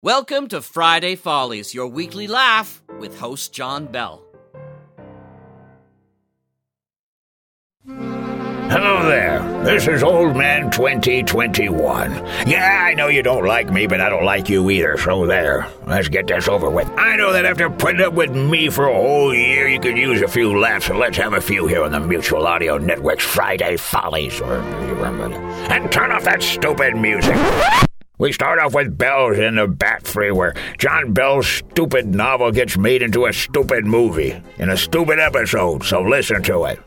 Welcome to Friday Follies, your weekly laugh with host John Bell. Hello there. This is Old Man 2021. Yeah, I know you don't like me, but I don't like you either, so there. Let's get this over with. I know that after putting up with me for a whole year, you could use a few laughs, so let's have a few here on the Mutual Audio Network's Friday Follies. Or, and turn off that stupid music. We start off with Bells in the Bat Free, where John Bell's stupid novel gets made into a stupid movie in a stupid episode, so listen to it.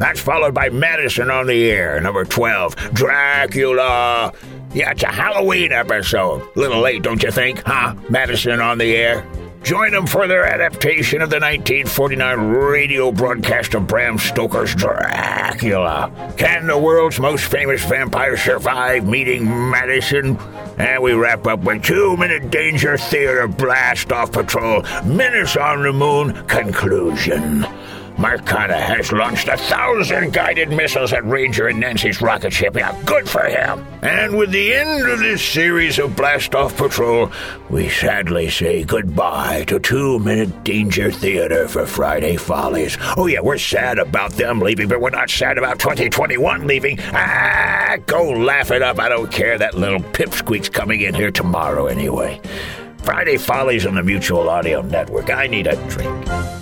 That's followed by Madison on the Air, number 12, Dracula. Yeah, it's a Halloween episode. Little late, don't you think, huh? Madison on the Air. Join them for their adaptation of the 1949 radio broadcast of Bram Stoker's Dracula. Can the world's most famous vampire survive meeting Madison? And we wrap up with two minute danger theater blast off patrol, menace on the moon conclusion. Mark Carter has launched a thousand guided missiles at Ranger and Nancy's rocket ship. Yeah, good for him. And with the end of this series of Blast Off Patrol, we sadly say goodbye to Two Minute Danger Theater for Friday Follies. Oh, yeah, we're sad about them leaving, but we're not sad about 2021 leaving. Ah, go laugh it up. I don't care. That little pipsqueak's coming in here tomorrow anyway. Friday Follies on the Mutual Audio Network. I need a drink.